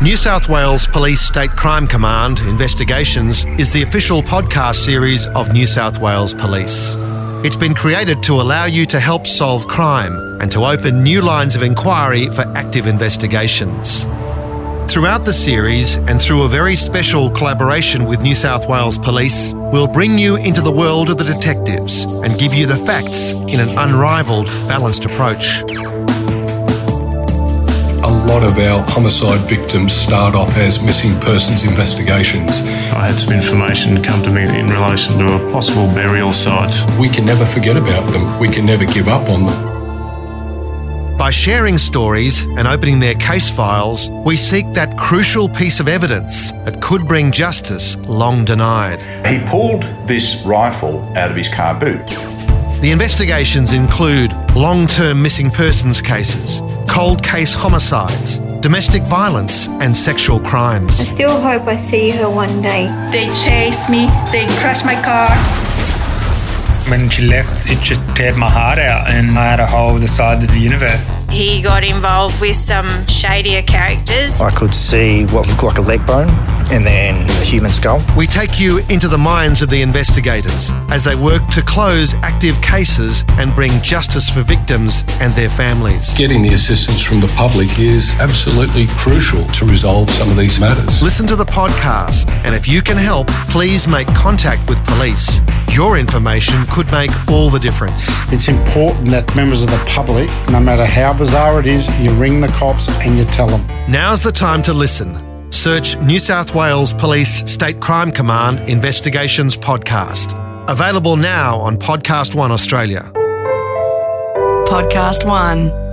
New South Wales Police State Crime Command Investigations is the official podcast series of New South Wales Police. It's been created to allow you to help solve crime and to open new lines of inquiry for active investigations. Throughout the series and through a very special collaboration with New South Wales Police, we'll bring you into the world of the detectives and give you the facts in an unrivaled, balanced approach lot of our homicide victims start off as missing persons investigations. I had some information come to me in relation to a possible burial site. We can never forget about them, we can never give up on them. By sharing stories and opening their case files, we seek that crucial piece of evidence that could bring justice long denied. He pulled this rifle out of his car boot. The investigations include long term missing persons cases, cold case homicides, domestic violence, and sexual crimes. I still hope I see her one day. They chased me, they crashed my car. When she left, it just teared my heart out, and I had a hole the size of the universe. He got involved with some shadier characters. I could see what looked like a leg bone and then a human skull. We take you into the minds of the investigators as they work to close active cases and bring justice for victims and their families. Getting the assistance from the public is absolutely crucial to resolve some of these matters. Listen to the podcast, and if you can help, please make contact with police. Your information could make all the difference. It's important that members of the public, no matter how bizarre it is, you ring the cops and you tell them. Now's the time to listen. Search New South Wales Police State Crime Command Investigations Podcast. Available now on Podcast One Australia. Podcast One.